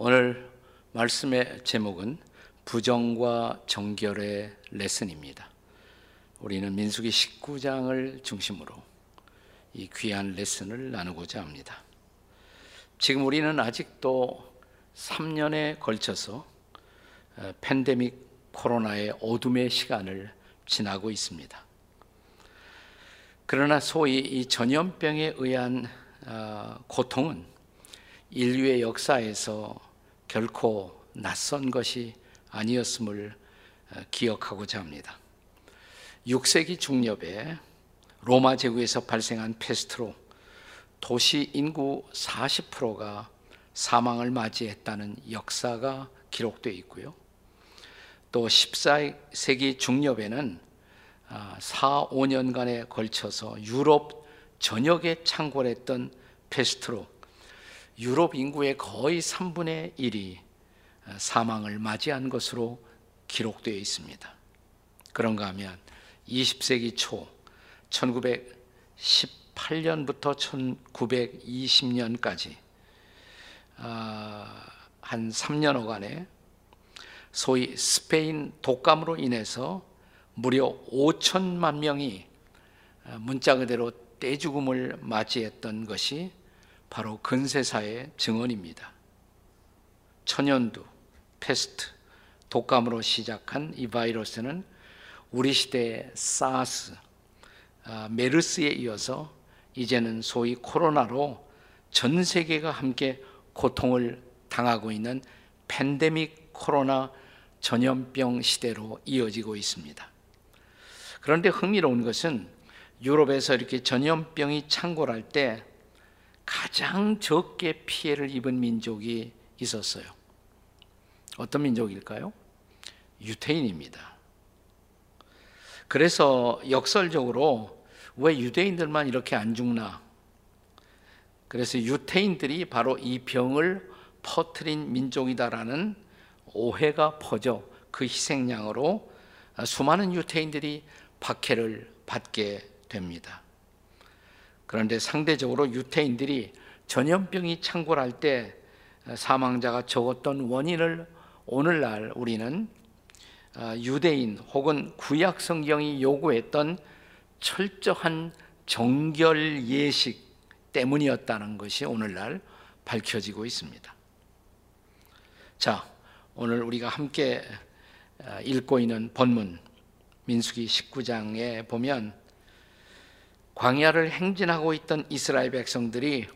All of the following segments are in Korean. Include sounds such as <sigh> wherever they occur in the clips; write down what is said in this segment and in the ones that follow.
오늘 말씀의 제목은 부정과 정결의 레슨입니다. 우리는 민수기 19장을 중심으로 이 귀한 레슨을 나누고자 합니다. 지금 우리는 아직도 3년에 걸쳐서 어, 팬데믹 코로나의 어둠의 시간을 지나고 있습니다. 그러나 소위 이 전염병에 의한 어, 고통은 인류의 역사에서 결코 낯선 것이 아니었음을 어, 기억하고자 합니다. 6세기 중엽에 로마 제국에서 발생한 페스트로 도시 인구 40%가 사망을 맞이했다는 역사가 기록되어 있고요. 또 14세기 중엽에는 4, 5년간에 걸쳐서 유럽 전역에 창궐했던 페스트로 유럽 인구의 거의 3분의 1이 사망을 맞이한 것으로 기록되어 있습니다. 그런가 하면 20세기 초 1918년부터 1920년까지 아, 한 3년여간에 소위 스페인 독감으로 인해서 무려 5천만 명이 문자 그대로 떼죽음을 맞이했던 것이 바로 근세사의 증언입니다. 천연두, 페스트, 독감으로 시작한 이 바이러스는 우리 시대의 사스, 아, 메르스에 이어서 이제는 소위 코로나로 전 세계가 함께 고통을 당하고 있는 팬데믹 코로나 전염병 시대로 이어지고 있습니다. 그런데 흥미로운 것은 유럽에서 이렇게 전염병이 창궐할 때 가장 적게 피해를 입은 민족이 있었어요. 어떤 민족일까요? 유태인입니다. 그래서 역설적으로 왜 유대인들만 이렇게 안 죽나? 그래서 유태인들이 바로 이 병을 퍼뜨린 민족이다라는 오해가 퍼져 그 희생양으로 수많은 유태인들이 박해를 받게 됩니다. 그런데 상대적으로 유태인들이 전염병이 창궐할 때 사망자가 적었던 원인을 오늘날 우리는 아, 유대인 혹은 구약 성경이 요구했던 철저한 정결 예식 때문이었다는 것이 오늘날 밝혀지고 있습니다. 자, 오늘 우리가 함께 아, 읽고 있는 본문 민수기 19장에 보면 광야를 행진하고 있던 이스라엘 백성들이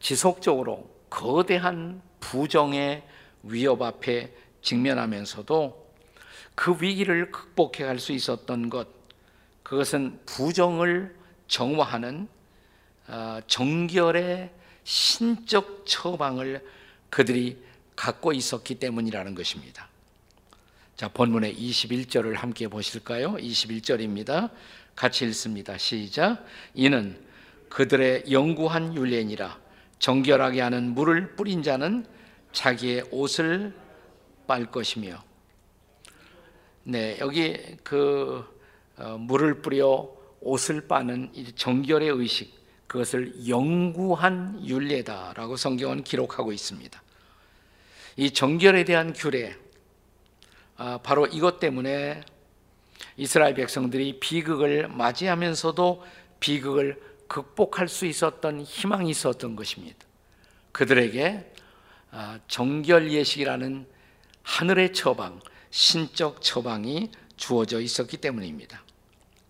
지속적으로 거대한 부정의 위협 앞에 직면하면서도 그 위기를 극복해 갈 수 있었던 것, 그것은 부정을 정화하는 어, 정결의 신적 처방을 그들이 갖고 있었기 때문이라는 것입니다. 자, 본문의 21절을 함께 보실까요? 21절입니다. 같이 읽습니다. 시작. 이는 그들의 영구한 율례니라 정결하게 하는 물을 뿌린 자는 자기의 옷을 빨 것이며 네, 여기 그 어, 물을 뿌려 옷을 빠는 정결의 의식 그것을 영구한 윤례다라고 성경은 기록하고 있습니다. 이 정결에 대한 규례 아, 바로 이것 때문에 이스라엘 백성들이 비극을 맞이하면서도 비극을 극복할 수 있었던 희망이 있었던 것입니다. 그들에게 아, 정결 예식이라는 하늘의 처방, 신적 처방이 주어져 있었기 때문입니다.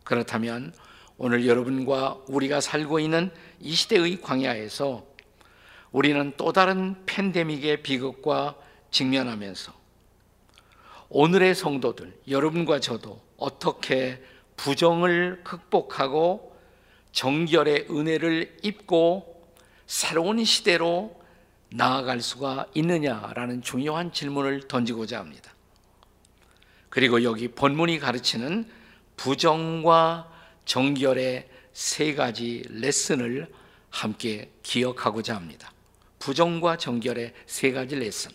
그렇다면 오늘 여러분과 우리가 살고 있는 이 시대의 광야에서 우리는 또 다른 팬데믹의 비극과 직면하면서 오늘의 성도들, 여러분과 저도 어떻게 부정을 극복하고 정결의 은혜를 입고 새로운 시대로 나아갈 수가 있느냐라는 중요한 질문을 던지고자 합니다. 그리고 여기 본문이 가르치는 부정과 정결의 세 가지 레슨을 함께 기억하고자 합니다. 부정과 정결의 세 가지 레슨.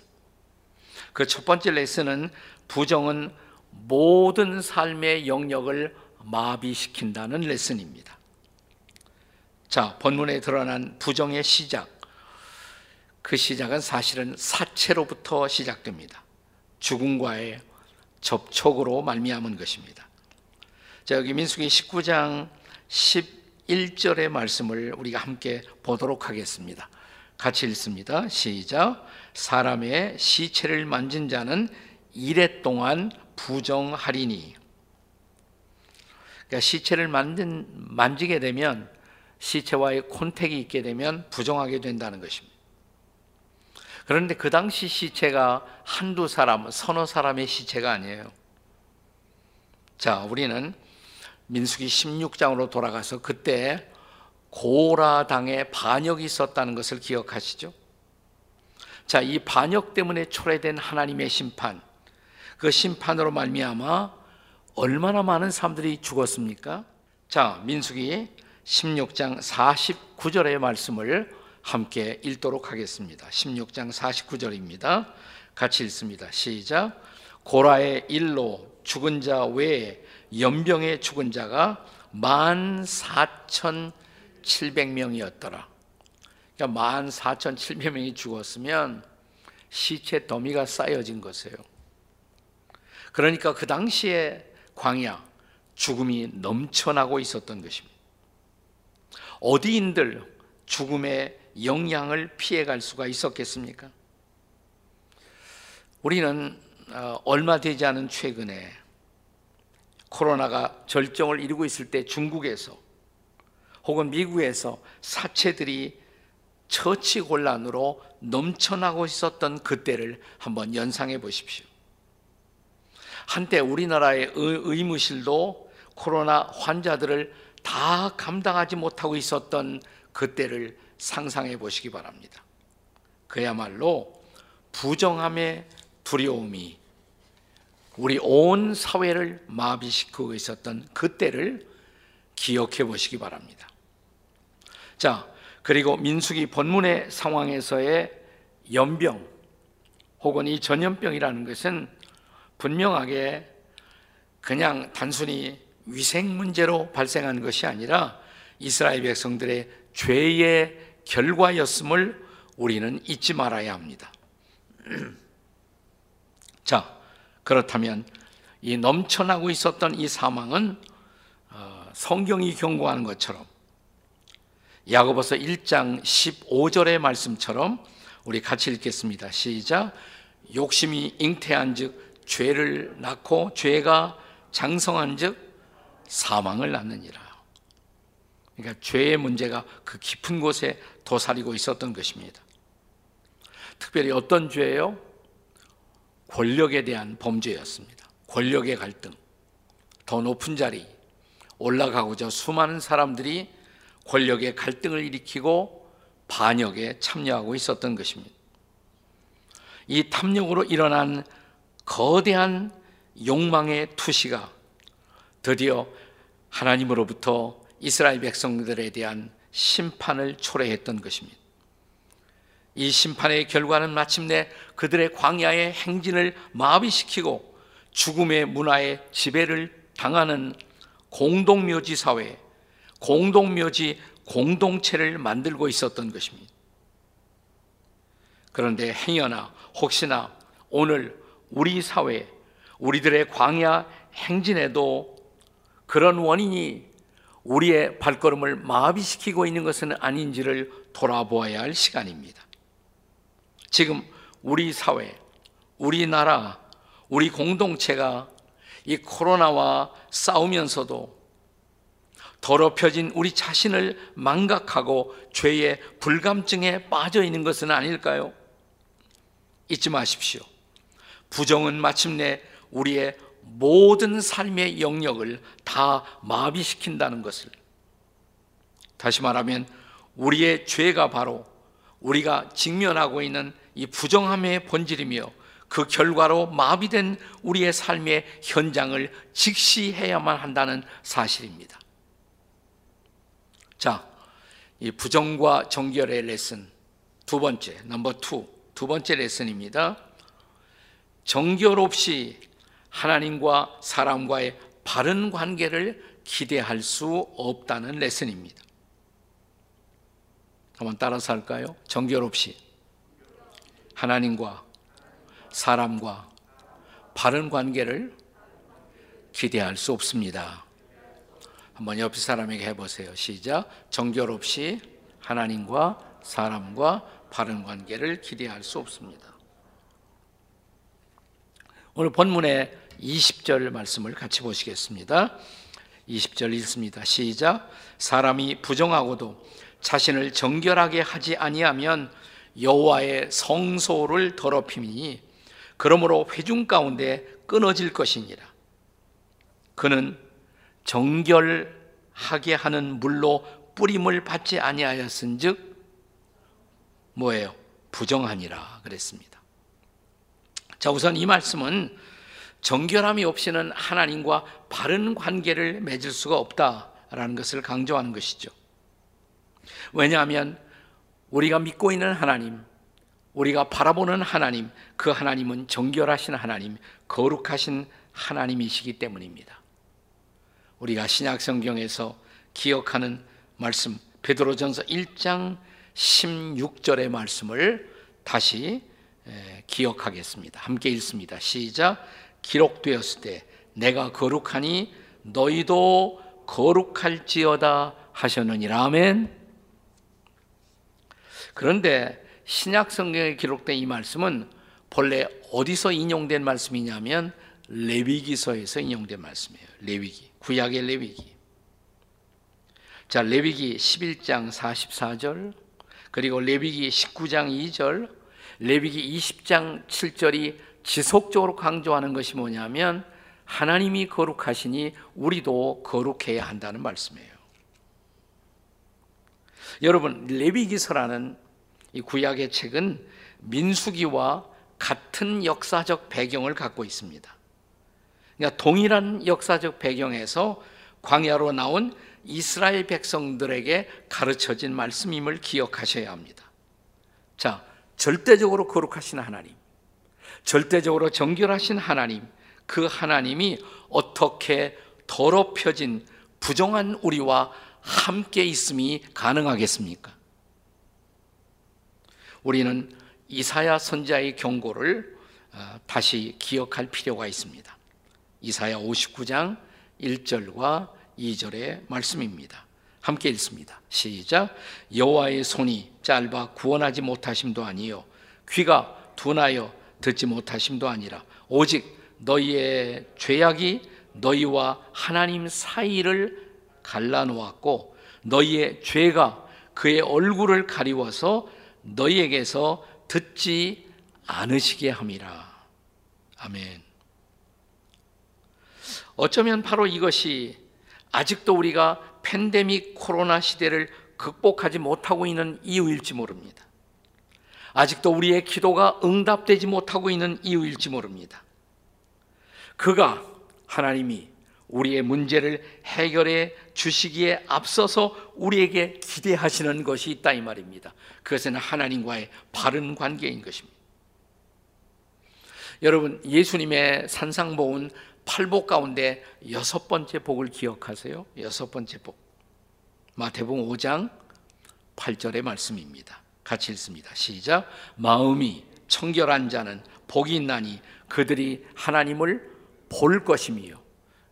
그 첫 번째 레슨은 부정은 모든 삶의 영역을 마비시킨다는 레슨입니다. 자, 본문에 드러난 부정의 시작. 그 시작은 사실은 사체로부터 시작됩니다. 죽음과의 접촉으로 말미암은 것입니다. 자, 여기 민수기 19장 11절의 말씀을 우리가 함께 보도록 하겠습니다. 같이 읽습니다. 시작. 사람의 시체를 만진 자는 이래 동안 부정하리니. 그러니까 시체를 만든 만지게 되면 시체와의 콘택이 있게 되면 부정하게 된다는 것입니다. 그런데 그 당시 시체가 한두 사람, 서너 사람의 시체가 아니에요. 자, 우리는 민수기 16장으로 돌아가서 그때 고라당에 반역이 있었다는 것을 기억하시죠? 자, 이 반역 때문에 초래된 하나님의 심판, 그 심판으로 말미암아 얼마나 많은 사람들이 죽었습니까? 자, 민수기 16장 49절의 말씀을 함께 읽도록 하겠습니다. 16장 49절입니다. 같이 읽습니다. 시작. 고라의 일로 죽은 자 외에 연병의 죽은 자가 만 사천 700명이었더라. 그러니까 14,700명이 죽었으면 시체 더미가 쌓여진 것이에요. 그러니까 그 당시에 광야 죽음이 넘쳐나고 있었던 것입니다. 어디인들 죽음의 영향을 피해갈 수가 있었겠습니까? 우리는 어, 얼마 되지 않은 최근에 코로나가 절정을 이루고 있을 때 중국에서 혹은 미국에서 사체들이 처치 곤란으로 넘쳐나고 있었던 그때를 한번 연상해 보십시오. 한때 우리나라의 의무실도 코로나 환자들을 다 감당하지 못하고 있었던 그때를 상상해 보시기 바랍니다. 그야말로 부정함의 두려움이 우리 온 사회를 마비시키고 있었던 그때를 기억해 보시기 바랍니다. 자, 그리고 민숙이 본문의 상황에서의 연병 혹은 이 전염병이라는 것은 분명하게 그냥 단순히 위생 문제로 발생한 것이 아니라 이스라엘 백성들의 죄의 결과였음을 우리는 잊지 말아야 합니다. <clears throat> 자, 그렇다면 이 넘쳐나고 있었던 이 사망은 어, 성경이 경고하는 것처럼 야고보서 1장 15절의 말씀처럼 우리 같이 읽겠습니다. 시작. 욕심이 잉태한즉 죄를 낳고 죄가 장성한즉 사망을 낳느니라. 그러니까 죄의 문제가 그 깊은 곳에 도사리고 있었던 것입니다. 특별히 어떤 죄예요? 권력에 대한 범죄였습니다. 권력의 갈등, 더 높은 자리 올라가고자 수많은 사람들이 권력의 갈등을 일으키고 반역에 참여하고 있었던 것입니다. 이 탐욕으로 일어난 거대한 욕망의 투시가 드디어 하나님으로부터 이스라엘 백성들에 대한 심판을 초래했던 것입니다. 이 심판의 결과는 마침내 그들의 광야의 행진을 마비시키고 죽음의 문화의 지배를 당하는 공동묘지 사회, 공동묘지 공동체를 만들고 있었던 것입니다. 그런데 행여나 혹시나 오늘 우리 사회, 우리들의 광야 행진에도 그런 원인이 우리의 발걸음을 마비시키고 있는 것은 아닌지를 돌아보아야 할 시간입니다. 지금 우리 사회, 우리나라, 우리 공동체가 이 코로나와 싸우면서도 더럽혀진 우리 자신을 망각하고 죄의 불감증에 빠져 있는 것은 아닐까요? 잊지 마십시오. 부정은 마침내 우리의 모든 삶의 영역을 다 마비시킨다는 것을. 다시 말하면 우리의 죄가 바로 우리가 직면하고 있는 이 부정함의 본질이며 그 결과로 마비된 우리의 삶의 현장을 직시해야만 한다는 사실입니다. 자, 이 부정과 정결의 레슨 두 번째, number two, 두 번째 레슨입니다. 정결 없이 하나님과 사람과의 바른 관계를 기대할 수 없다는 레슨입니다. 한번 따라서 할까요? 정결 없이 하나님과 사람과 바른 관계를 기대할 수 없습니다. 한번 옆 사람에게 해보세요. 시작. 정결 없이 하나님과 사람과 바른 관계를 기대할 수 없습니다. 오늘 본문의 20절 말씀을 같이 보시겠습니다. 20절 읽습니다. 시작. 사람이 부정하고도 자신을 정결하게 하지 아니하면 여호와의 성소를 더럽히니 그러므로 회중 가운데 끊어질 것이니라. 그는 정결하게 하는 물로 뿌림을 받지 아니하였은즉 뭐예요? 부정하니라 그랬습니다. 자, 우선 이 말씀은 정결함이 없이는 하나님과 바른 관계를 맺을 수가 없다라는 것을 강조하는 것이죠. 왜냐하면 우리가 믿고 있는 하나님, 우리가 바라보는 하나님, 그 하나님은 정결하신 하나님, 거룩하신 하나님이시기 때문입니다. 우리가 신약 성경에서 기억하는 말씀 베드로전서 1장 16절의 말씀을 다시 기억하겠습니다. 함께 읽습니다. 시작. 기록되었을 때 내가 거룩하니 너희도 거룩할지어다 하셨느니라. 아멘. 그런데 신약 성경에 기록된 이 말씀은 본래 어디서 인용된 말씀이냐면 레위기서에서 인용된 말씀이에요. 레위기. 구약의 레위기. 자, 레위기 11장 44절, 그리고 레위기 19장 2절, 레위기 20장 7절이 지속적으로 강조하는 것이 뭐냐면 하나님이 거룩하시니 우리도 거룩해야 한다는 말씀이에요. 여러분, 레위기서라는 이 구약의 책은 민수기와 같은 역사적 배경을 갖고 있습니다. 그러니까 동일한 역사적 배경에서 광야로 나온 이스라엘 백성들에게 가르쳐진 말씀임을 기억하셔야 합니다. 자, 절대적으로 거룩하신 하나님, 절대적으로 정결하신 하나님, 그 하나님이 어떻게 더럽혀진 부정한 우리와 함께 있음이 가능하겠습니까? 우리는 이사야 선자의 경고를 어, 다시 기억할 필요가 있습니다. 이사야 59장 1절과 2절의 말씀입니다. 함께 읽습니다. 시작. 여호와의 손이 짧아 구원하지 못하심도 아니요 귀가 둔하여 듣지 못하심도 아니라 오직 너희의 죄악이 너희와 하나님 사이를 갈라놓았고 너희의 죄가 그의 얼굴을 가리워서 너희에게서 듣지 않으시게 함이라. 아멘. 어쩌면 바로 이것이 아직도 우리가 팬데믹 코로나 시대를 극복하지 못하고 있는 이유일지 모릅니다. 아직도 우리의 기도가 응답되지 못하고 있는 이유일지 모릅니다. 그가 하나님이 우리의 문제를 해결해 주시기에 앞서서 우리에게 기대하시는 것이 있다 이 말입니다. 그것은 하나님과의 바른 관계인 것입니다. 여러분 예수님의 산상복은 팔복 가운데 여섯 번째 복을 기억하세요. 여섯 번째 복. 마태복음 5장 8절의 말씀입니다. 같이 읽습니다. 시작. 마음이 청결한 자는 복이 있나니 그들이 하나님을 볼 것임이요.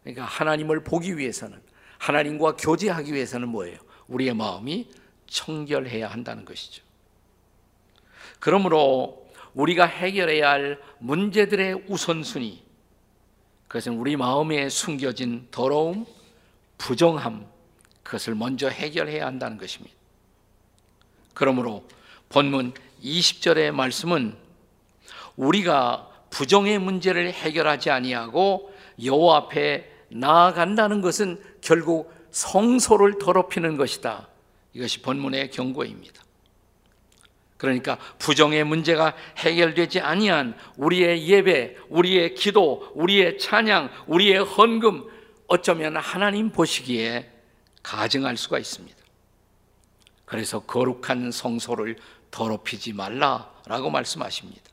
그러니까 하나님을 보기 위해서는 하나님과 교제하기 위해서는 뭐예요? 우리의 마음이 청결해야 한다는 것이죠. 그러므로 우리가 해결해야 할 문제들의 우선순위 그것은 우리 마음에 숨겨진 더러움, 부정함, 그것을 먼저 해결해야 한다는 것입니다. 그러므로 본문 20절의 말씀은 우리가 부정의 문제를 해결하지 아니하고 여호와 앞에 나아간다는 것은 결국 성소를 더럽히는 것이다. 이것이 본문의 경고입니다. 그러니까 부정의 문제가 해결되지 아니한 우리의 예배, 우리의 기도, 우리의 찬양, 우리의 헌금 어쩌면 하나님 보시기에 가증할 수가 있습니다. 그래서 거룩한 성소를 더럽히지 말라라고 말씀하십니다.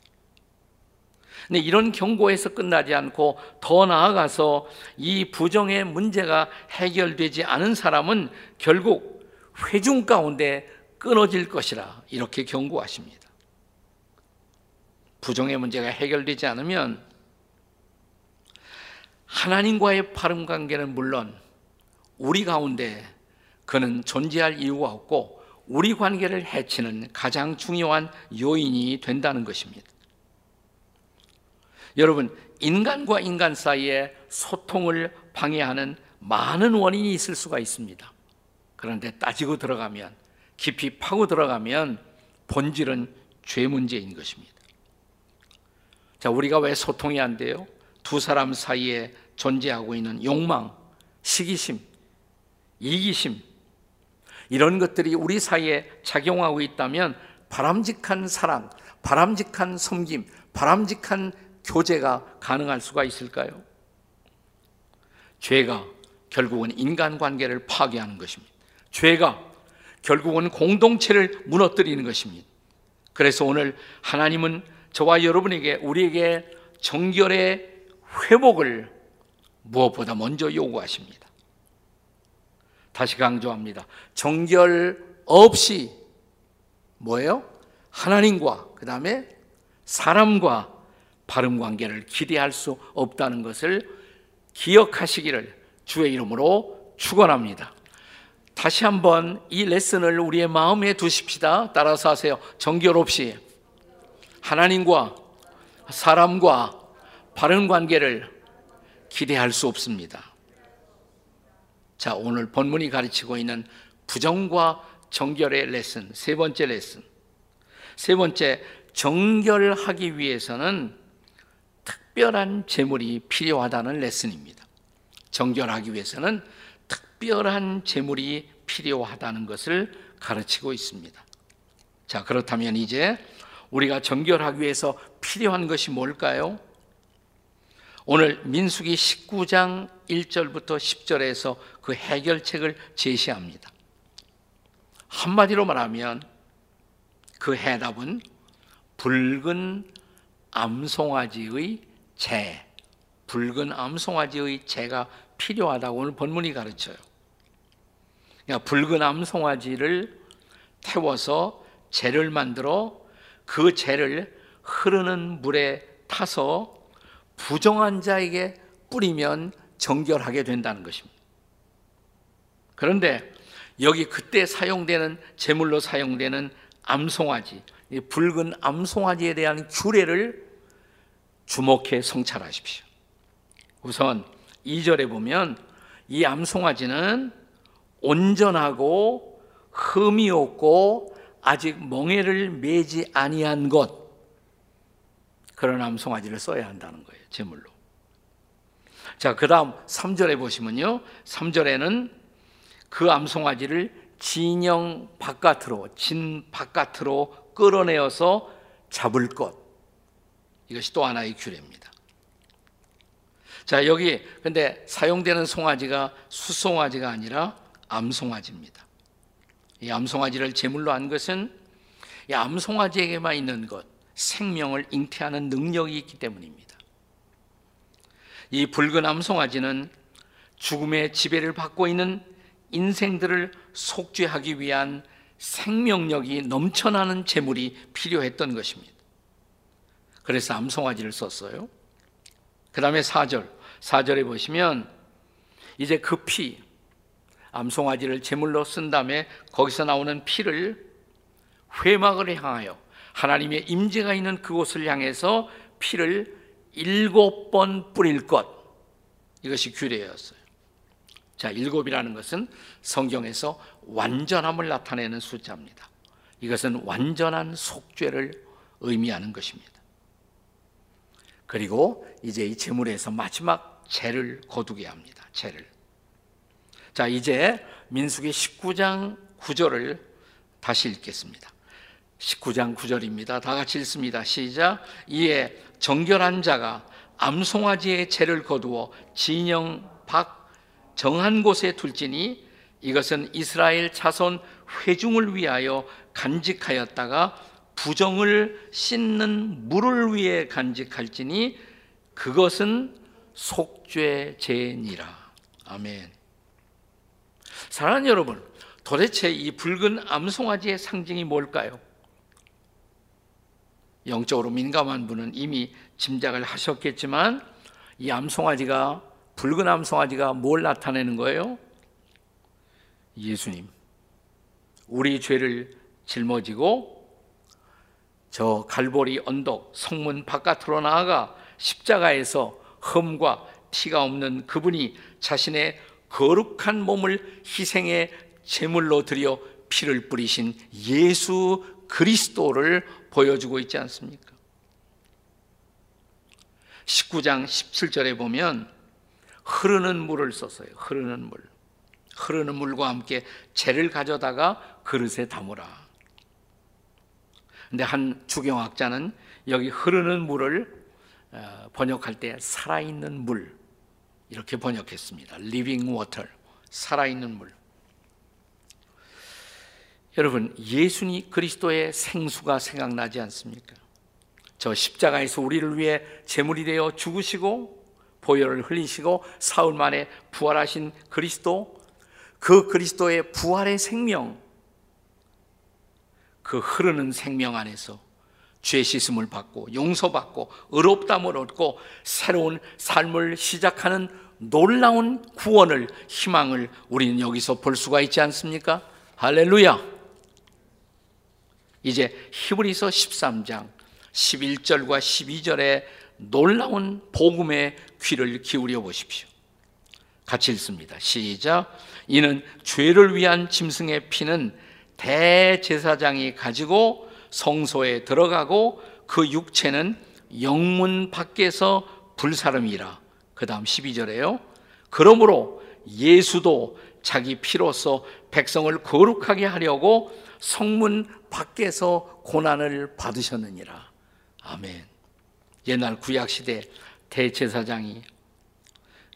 근데 이런 경고에서 끝나지 않고 더 나아가서 이 부정의 문제가 해결되지 않은 사람은 결국 회중 가운데 끊어질 것이라 이렇게 경고하십니다. 부정의 문제가 해결되지 않으면 하나님과의 바른 관계는 물론 우리 가운데 그는 존재할 이유가 없고 우리 관계를 해치는 가장 중요한 요인이 된다는 것입니다. 여러분, 인간과 인간 사이에 소통을 방해하는 많은 원인이 있을 수가 있습니다. 그런데 따지고 들어가면 깊이 파고 들어가면 본질은 죄 문제인 것입니다. 자, 우리가 왜 소통이 안 돼요? 두 사람 사이에 존재하고 있는 욕망, 시기심, 이기심, 이런 것들이 우리 사이에 작용하고 있다면 바람직한 사랑, 바람직한 섬김, 바람직한 교제가 가능할 수가 있을까요? 죄가 결국은 인간관계를 파괴하는 것입니다. 죄가 결국은 공동체를 무너뜨리는 것입니다. 그래서 오늘 하나님은 저와 여러분에게 우리에게 정결의 회복을 무엇보다 먼저 요구하십니다. 다시 강조합니다. 정결 없이 뭐예요? 하나님과 그 다음에 사람과 바른 관계를 기대할 수 없다는 것을 기억하시기를 주의 이름으로 축원합니다. 다시 한번 이 레슨을 우리의 마음에 두십시다. 따라서 하세요. 정결 없이 하나님과 사람과 바른 관계를 기대할 수 없습니다. 자, 오늘 본문이 가르치고 있는 부정과 정결의 레슨, 세 번째 레슨. 세 번째, 정결하기 위해서는 특별한 재물이 필요하다는 레슨입니다. 정결하기 위해서는 특별한 재물이 필요하다는 것을 가르치고 있습니다. 자, 그렇다면 이제 우리가 정결하기 위해서 필요한 것이 뭘까요? 오늘 민수기 19장 1절부터 10절에서 그 해결책을 제시합니다. 한마디로 말하면 그 해답은 붉은 암송아지의 재, 붉은 암송아지의 재가 필요하다고 오늘 본문이 가르쳐요. 그러니까 붉은 암 송아지를 태워서 재를 만들어 그 재를 흐르는 물에 타서 부정한 자에게 뿌리면 정결하게 된다는 것입니다. 그런데 여기 그때 사용되는 제물로 사용되는 암송아지, 붉은 암송아지에 대한 규례를 주목해 성찰하십시오. 우선 2절에 보면 이 암송아지는 온전하고 흠이 없고 아직 멍에를 매지 아니한 것 그런 암송아지를 써야 한다는 거예요. 제물로. 자, 그다음 3절에 보시면요. 3절에는 그 암송아지를 진영 바깥으로 진 바깥으로 끌어내어서 잡을 것. 이것이 또 하나의 규례입니다. 자, 여기 근데 사용되는 송아지가 수송아지가 아니라 암송아지입니다. 이 암송아지를 제물로 한 것은 이 암송아지에게만 있는 것, 생명을 잉태하는 능력이 있기 때문입니다. 이 붉은 암송아지는 죽음의 지배를 받고 있는 인생들을 속죄하기 위한 생명력이 넘쳐나는 재물이 필요했던 것입니다. 그래서 암송아지를 썼어요. 그 다음에 4절, 4절에 보시면 이제 그 피, 암송아지를 제물로 쓴 다음에 거기서 나오는 피를 회막을 향하여 하나님의 임재가 있는 그곳을 향해서 피를 일곱 번 뿌릴 것. 이것이 규례였어요. 자, 일곱이라는 것은 성경에서 완전함을 나타내는 숫자입니다. 이것은 완전한 속죄를 의미하는 것입니다. 그리고 이제 이 제물에서 마지막 죄를 거두게 합니다. 죄를. 자, 이제 민수기 19장 9절을 다시 읽겠습니다. 19장 9절입니다. 다 같이 읽습니다. 시작. 이에 정결한 자가 암송아지의 죄를 거두어 진영 밖 정한 곳에 둘지니 이것은 이스라엘 자손 회중을 위하여 간직하였다가 부정을 씻는 물을 위해 간직할지니 그것은 속죄제니라. 아멘. 사랑하는 여러분, 도대체 이 붉은 암송아지의 상징이 뭘까요? 영적으로 민감한 분은 이미 짐작을 하셨겠지만 이 암송아지가 붉은 암송아지가 뭘 나타내는 거예요? 예수님. 우리 죄를 짊어지고 저 갈보리 언덕 성문 바깥으로 나아가 십자가에서 흠과 티가 없는 그분이 자신의 거룩한 몸을 희생의 제물로 드려 피를 뿌리신 예수 그리스도를 보여주고 있지 않습니까? 19장 17절에 보면 흐르는 물을 썼어요. 흐르는 물. 흐르는 물과 함께 재를 가져다가 그릇에 담으라. 근데 한 주경학자는 여기 흐르는 물을 어, 번역할 때 살아있는 물 이렇게 번역했습니다. living water. 살아있는 물. 여러분, 예수님 그리스도의 생수가 생각나지 않습니까? 저 십자가에서 우리를 위해 제물이 되어 죽으시고 보혈을 흘리시고 사흘 만에 부활하신 그리스도 그 그리스도의 부활의 생명 그 흐르는 생명 안에서 죄 씻음을 받고 용서받고 의롭담을 얻고 새로운 삶을 시작하는 놀라운 구원을 희망을 우리는 여기서 볼 수가 있지 않습니까? 할렐루야. 이제 히브리서 13장 11절과 12절에 놀라운 복음의 귀를 기울여 보십시오. 같이 읽습니다. 시작. 이는 죄를 위한 짐승의 피는 대제사장이 가지고 성소에 들어가고 그 육체는 영문 밖에서 불사름이라. 그 다음 12절에요. 그러므로 예수도 자기 피로서 백성을 거룩하게 하려고 성문 밖에서 고난을 받으셨느니라. 아멘. 옛날 구약 시대 대제사장이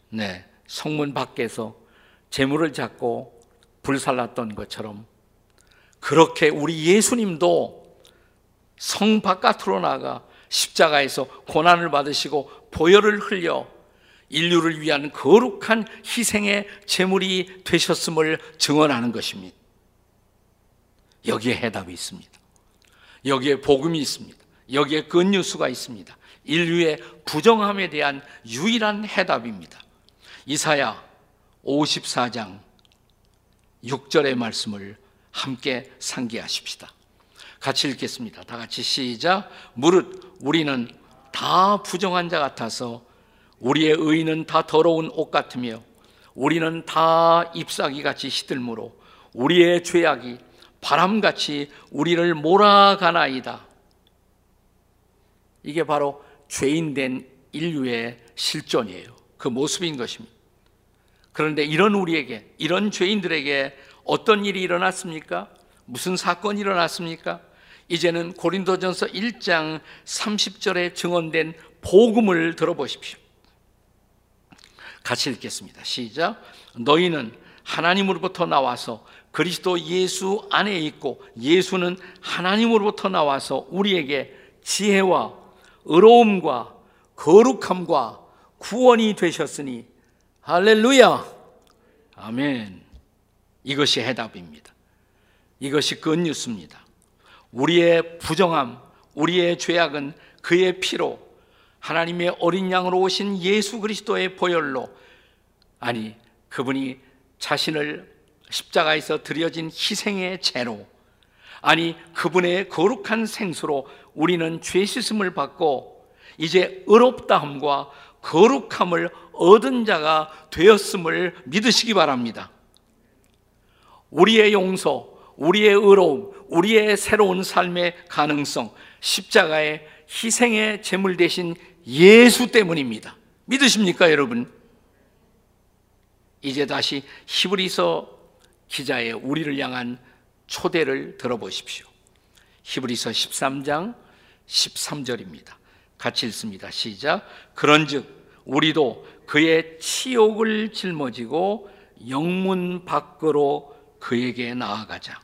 네, 성문 밖에서 재물을 잡고 불살랐던 것처럼 그렇게 우리 예수님도 성 바깥으로 나가 십자가에서 고난을 받으시고 보혈을 흘려 인류를 위한 거룩한 희생의 제물이 되셨음을 증언하는 것입니다. 여기에 해답이 있습니다. 여기에 복음이 있습니다. 여기에 굿뉴스가 있습니다. 인류의 부정함에 대한 유일한 해답입니다. 이사야 54장 6절의 말씀을 함께 상기하십시다. 같이 읽겠습니다. 다 같이 시작. 무릇 우리는 다 부정한 자 같아서 우리의 의는 다 더러운 옷 같으며 우리는 다 잎사귀 같이 시들므로 우리의 죄악이 바람같이 우리를 몰아가나이다. 이게 바로 죄인된 인류의 실존이에요. 그 모습인 것입니다. 그런데 이런 우리에게, 이런 죄인들에게 어떤 일이 일어났습니까? 무슨 사건이 일어났습니까? 이제는 고린도전서 1장 30절에 증언된 복음을 들어보십시오. 같이 읽겠습니다. 시작. 너희는 하나님으로부터 나와서 그리스도 예수 안에 있고 예수는 하나님으로부터 나와서 우리에게 지혜와 의로움과 거룩함과 구원이 되셨으니 할렐루야. 아멘. 이것이 해답입니다. 이것이 굿뉴스입니다. 우리의 부정함, 우리의 죄악은 그의 피로 하나님의 어린 양으로 오신 예수 그리스도의 보혈로 아니 그분이 자신을 십자가에서 드려진 희생의 죄로 아니 그분의 거룩한 생수로 우리는 죄 씻음을 받고 이제 의롭다함과 거룩함을 얻은 자가 되었음을 믿으시기 바랍니다. 우리의 용서, 우리의 의로움, 우리의 새로운 삶의 가능성, 십자가의 희생의 제물 대신 예수 때문입니다. 믿으십니까, 여러분? 이제 다시 히브리서 기자의 우리를 향한 초대를 들어보십시오. 히브리서 13장 13절입니다. 같이 읽습니다. 시작. 그런즉 우리도 그의 치욕을 짊어지고 영문 밖으로 그에게 나아가자.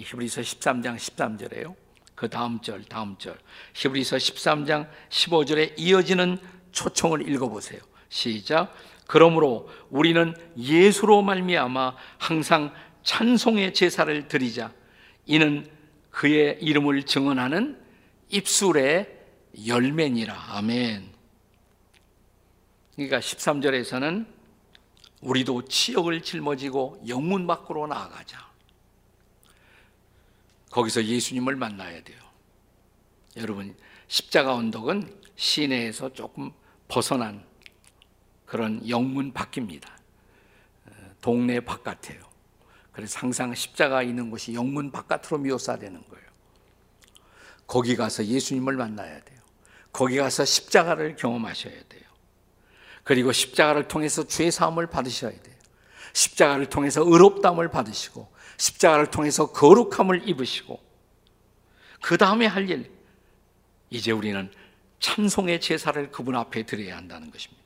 히브리서 13장 13절에요. 그 다음 절, 다음 절. 히브리서 13장 15절에 이어지는 초청을 읽어보세요. 시작. 그러므로 우리는 예수로 말미암아 항상 찬송의 제사를 드리자. 이는 그의 이름을 증언하는 입술의 열매니라. 아멘. 그러니까 13절에서는 우리도 치욕을 짊어지고 영문 밖으로 나아가자. 거기서 예수님을 만나야 돼요. 여러분, 십자가 언덕은 시내에서 조금 벗어난 그런 영문 밖입니다. 동네 바깥에요. 그래서 항상 십자가 있는 곳이 영문 바깥으로 묘사되는 거예요. 거기 가서 예수님을 만나야 돼요. 거기 가서 십자가를 경험하셔야 돼요. 그리고 십자가를 통해서 죄 사함을 받으셔야 돼요. 십자가를 통해서 의롭담을 받으시고 십자가를 통해서 거룩함을 입으시고 그 다음에 할 일, 이제 우리는 찬송의 제사를 그분 앞에 드려야 한다는 것입니다.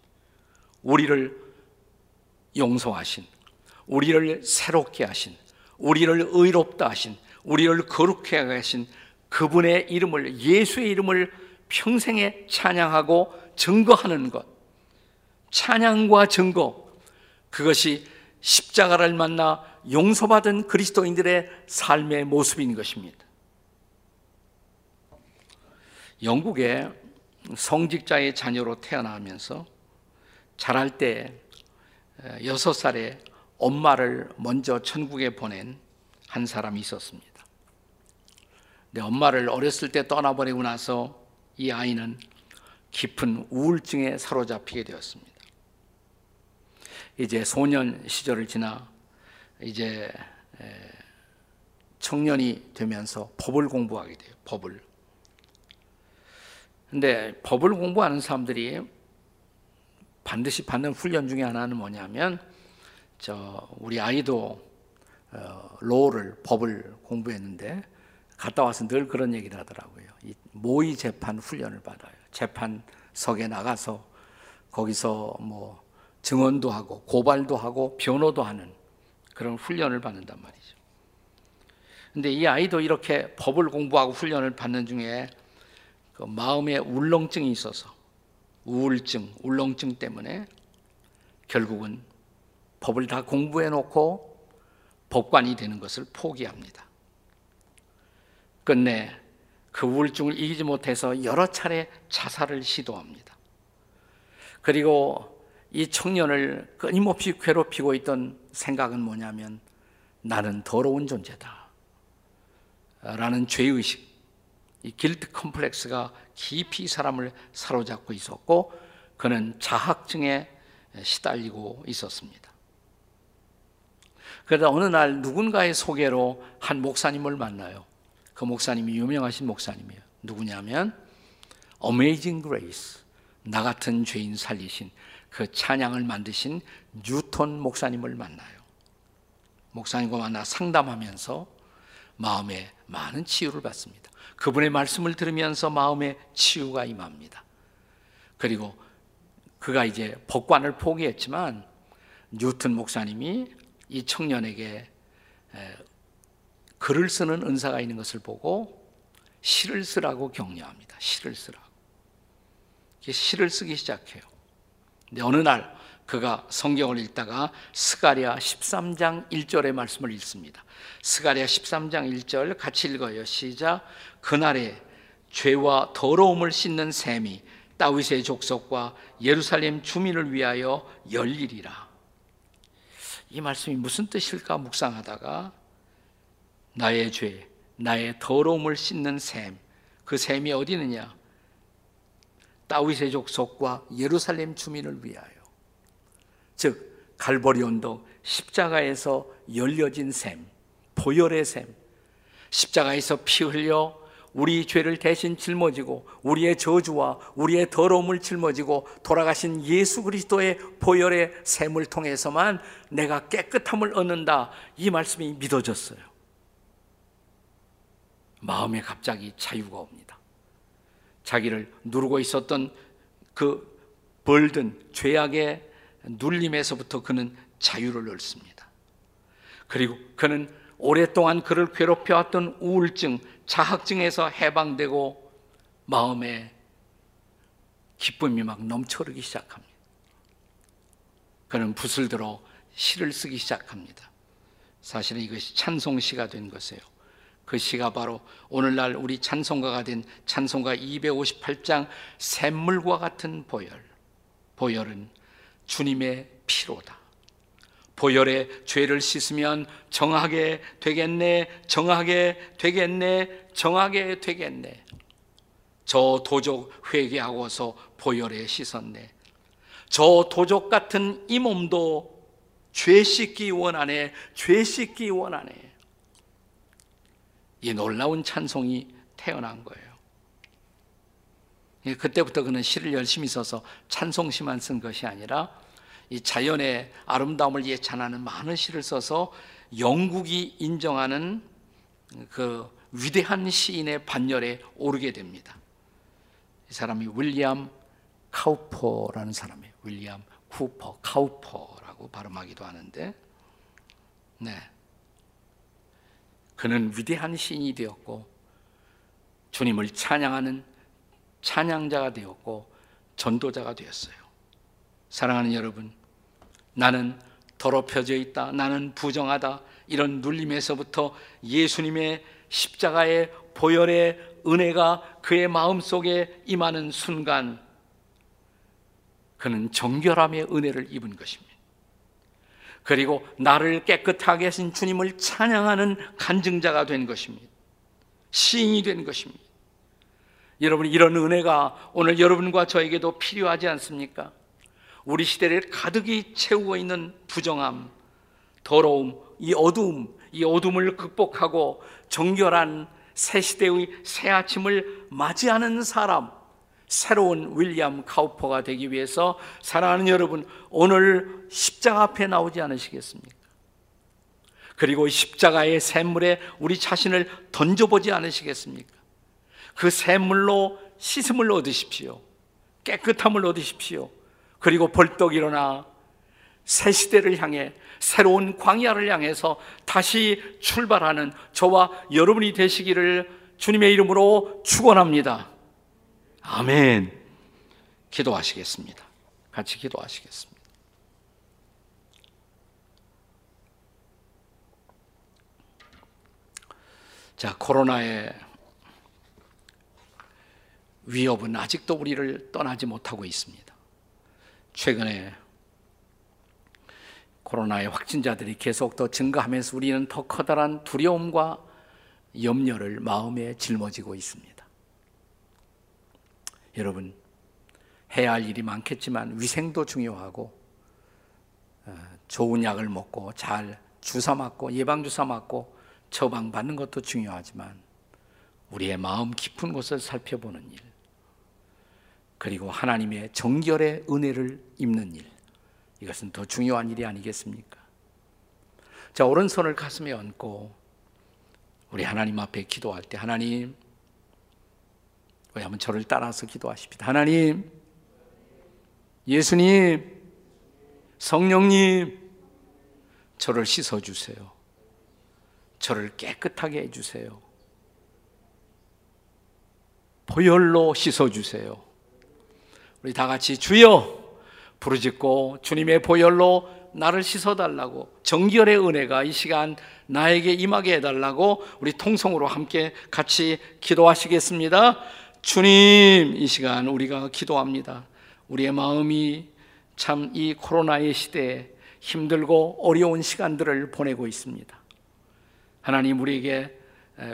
우리를 용서하신, 우리를 새롭게 하신, 우리를 의롭다 하신, 우리를 거룩해 하신 그분의 이름을, 예수의 이름을 평생에 찬양하고 증거하는 것. 찬양과 증거. 그것이 십자가를 만나 용서받은 그리스도인들의 삶의 모습인 것입니다. 영국의 성직자의 자녀로 태어나면서 자랄 때 여섯 살에 엄마를 먼저 천국에 보낸 한 사람이 있었습니다. 근데 엄마를 어렸을 때 떠나버리고 나서 이 아이는 깊은 우울증에 사로잡히게 되었습니다. 이제 소년 시절을 지나 이제 청년이 되면서 법을 공부하게 돼요. 법을. 근데 법을 공부하는 사람들이 반드시 받는 훈련 중에 하나는 뭐냐면 저 우리 아이도 어, 로를 법을 공부했는데 갔다 와서 늘 그런 얘기를 하더라고요. 이 모의 재판 훈련을 받아요. 재판석에 나가서 거기서 뭐 증언도 하고 고발도 하고 변호도 하는 그런 훈련을 받는단 말이죠. 근데 이 아이도 이렇게 법을 공부하고 훈련을 받는 중에 그 마음에 울렁증이 있어서 우울증, 울렁증 때문에 결국은 법을 다 공부해 놓고 법관이 되는 것을 포기합니다. 끝내 그 우울증을 이기지 못해서 여러 차례 자살을 시도합니다. 그리고 이 청년을 끊임없이 괴롭히고 있던 생각은 뭐냐면 나는 더러운 존재다. 라는 죄의식, 이 길트 컴플렉스가 깊이 사람을 사로잡고 있었고 그는 자학증에 시달리고 있었습니다. 그러다 어느 날 누군가의 소개로 한 목사님을 만나요. 그 목사님이 유명하신 목사님이에요. 누구냐면 Amazing Grace 나 같은 죄인 살리신 그 찬양을 만드신 뉴턴 목사님을 만나요. 목사님과 만나 상담하면서 마음에 많은 치유를 받습니다. 그분의 말씀을 들으면서 마음에 치유가 임합니다. 그리고 그가 이제 법관을 포기했지만 뉴턴 목사님이 이 청년에게 글을 쓰는 은사가 있는 것을 보고 시를 쓰라고 격려합니다. 시를 쓰라고. 시를 쓰기 시작해요. 어느 날 그가 성경을 읽다가 스가랴 13장 1절의 말씀을 읽습니다. 스가랴 13장 1절 같이 읽어요. 시작. 그날에 죄와 더러움을 씻는 셈이 다윗의 족속과 예루살렘 주민을 위하여 열리리라. 이 말씀이 무슨 뜻일까 묵상하다가 나의 죄, 나의 더러움을 씻는 셈, 그 셈이 어디 있느냐? 다윗의 족속과 예루살렘 주민을 위하여. 즉 갈보리 언덕 십자가에서 열려진 셈, 보혈의 셈, 십자가에서 피 흘려 우리 죄를 대신 짊어지고 우리의 저주와 우리의 더러움을 짊어지고 돌아가신 예수 그리스도의 보혈의 셈을 통해서만 내가 깨끗함을 얻는다. 이 말씀이 믿어졌어요. 마음에 갑자기 자유가 옵니다. 자기를 누르고 있었던 그 벌든 죄악의 눌림에서부터 그는 자유를 얻습니다. 그리고 그는 오랫동안 그를 괴롭혀왔던 우울증, 자학증에서 해방되고 마음에 기쁨이 막 넘쳐르기 시작합니다. 그는 붓을 들어 시를 쓰기 시작합니다. 사실은 이것이 찬송시가 된 것이에요. 그 시가 바로 오늘날 우리 찬송가가 된 찬송가 258장 샘물과 같은 보혈. 보혈은 주님의 피로다. 보혈에 죄를 씻으면 정하게 되겠네, 정하게 되겠네, 정하게 되겠네. 저 도적 회개하고서 보혈에 씻었네. 저 도적 같은 이 몸도 죄 씻기 원하네, 죄 씻기 원하네. 이 놀라운 찬송이 태어난 거예요. 예, 그때부터 그는 시를 열심히 써서 찬송시만 쓴 것이 아니라 이 자연의 아름다움을 예찬하는 많은 시를 써서 영국이 인정하는 그 위대한 시인의 반열에 오르게 됩니다. 이 사람이 윌리엄 카우퍼라는 사람이에요. 윌리엄 쿠퍼, 카우퍼라고 발음하기도 하는데, 네. 그는 위대한 시인이 되었고, 주님을 찬양하는 찬양자가 되었고, 전도자가 되었어요. 사랑하는 여러분, 나는 더럽혀져 있다. 나는 부정하다. 이런 눌림에서부터 예수님의 십자가의 보혈의 은혜가 그의 마음 속에 임하는 순간 그는 정결함의 은혜를 입은 것입니다. 그리고 나를 깨끗하게 하신 주님을 찬양하는 간증자가 된 것입니다. 시인이 된 것입니다. 여러분 이런 은혜가 오늘 여러분과 저에게도 필요하지 않습니까? 우리 시대를 가득히 채우고 있는 부정함, 더러움, 이 어두움, 이 어둠을 극복하고 정결한 새 시대의 새 아침을 맞이하는 사람, 새로운 윌리엄 카우퍼가 되기 위해서 사랑하는 여러분, 오늘 십자가 앞에 나오지 않으시겠습니까? 그리고 십자가의 샘물에 우리 자신을 던져보지 않으시겠습니까? 그 샘물로 씻음을 얻으십시오. 깨끗함을 얻으십시오. 그리고 벌떡 일어나 새 시대를 향해 새로운 광야를 향해서 다시 출발하는 저와 여러분이 되시기를 주님의 이름으로 축원합니다. 아멘. 기도하시겠습니다. 같이 기도하시겠습니다. 자, 코로나의 위협은 아직도 우리를 떠나지 못하고 있습니다. 최근에 코로나의 확진자들이 계속 더 증가하면서 우리는 더 커다란 두려움과 염려를 마음에 짊어지고 있습니다. 여러분, 해야 할 일이 많겠지만 위생도 중요하고 어, 좋은 약을 먹고 잘 주사 맞고 예방 주사 맞고 처방 받는 것도 중요하지만 우리의 마음 깊은 곳을 살펴보는 일 그리고 하나님의 정결의 은혜를 입는 일 이것은 더 중요한 일이 아니겠습니까? 자 오른손을 가슴에 얹고 우리 하나님 앞에 기도할 때 하나님 왜 한번 저를 따라서 기도하십니다. 하나님, 예수님, 성령님, 저를 씻어주세요. 저를 깨끗하게 해주세요. 보혈로 씻어주세요. 우리 다 같이 주여 부르짖고 주님의 보혈로 나를 씻어달라고 정결의 은혜가 이 시간 나에게 임하게 해달라고 우리 통성으로 함께 같이 기도하시겠습니다. 주님, 이 시간 우리가 기도합니다. 우리의 마음이 참 이 코로나의 시대에 힘들고 어려운 시간들을 보내고 있습니다. 하나님 우리에게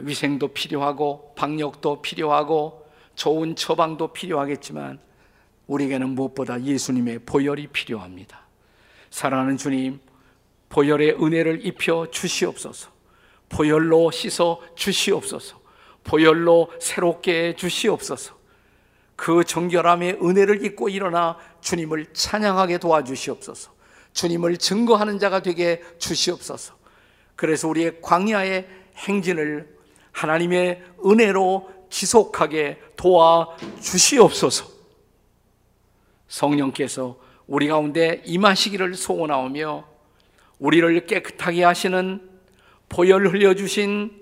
위생도 필요하고 방역도 필요하고 좋은 처방도 필요하겠지만 우리에게는 무엇보다 예수님의 보혈이 필요합니다. 사랑하는 주님, 보혈의 은혜를 입혀 주시옵소서. 보혈로 씻어 주시옵소서. 보혈로 새롭게 주시옵소서. 그 정결함의 은혜를 입고 일어나 주님을 찬양하게 도와주시옵소서. 주님을 증거하는 자가 되게 주시옵소서. 그래서 우리의 광야의 행진을 하나님의 은혜로 지속하게 도와 주시옵소서. 성령께서 우리 가운데 임하시기를 소원하오며 우리를 깨끗하게 하시는 보혈 흘려 주신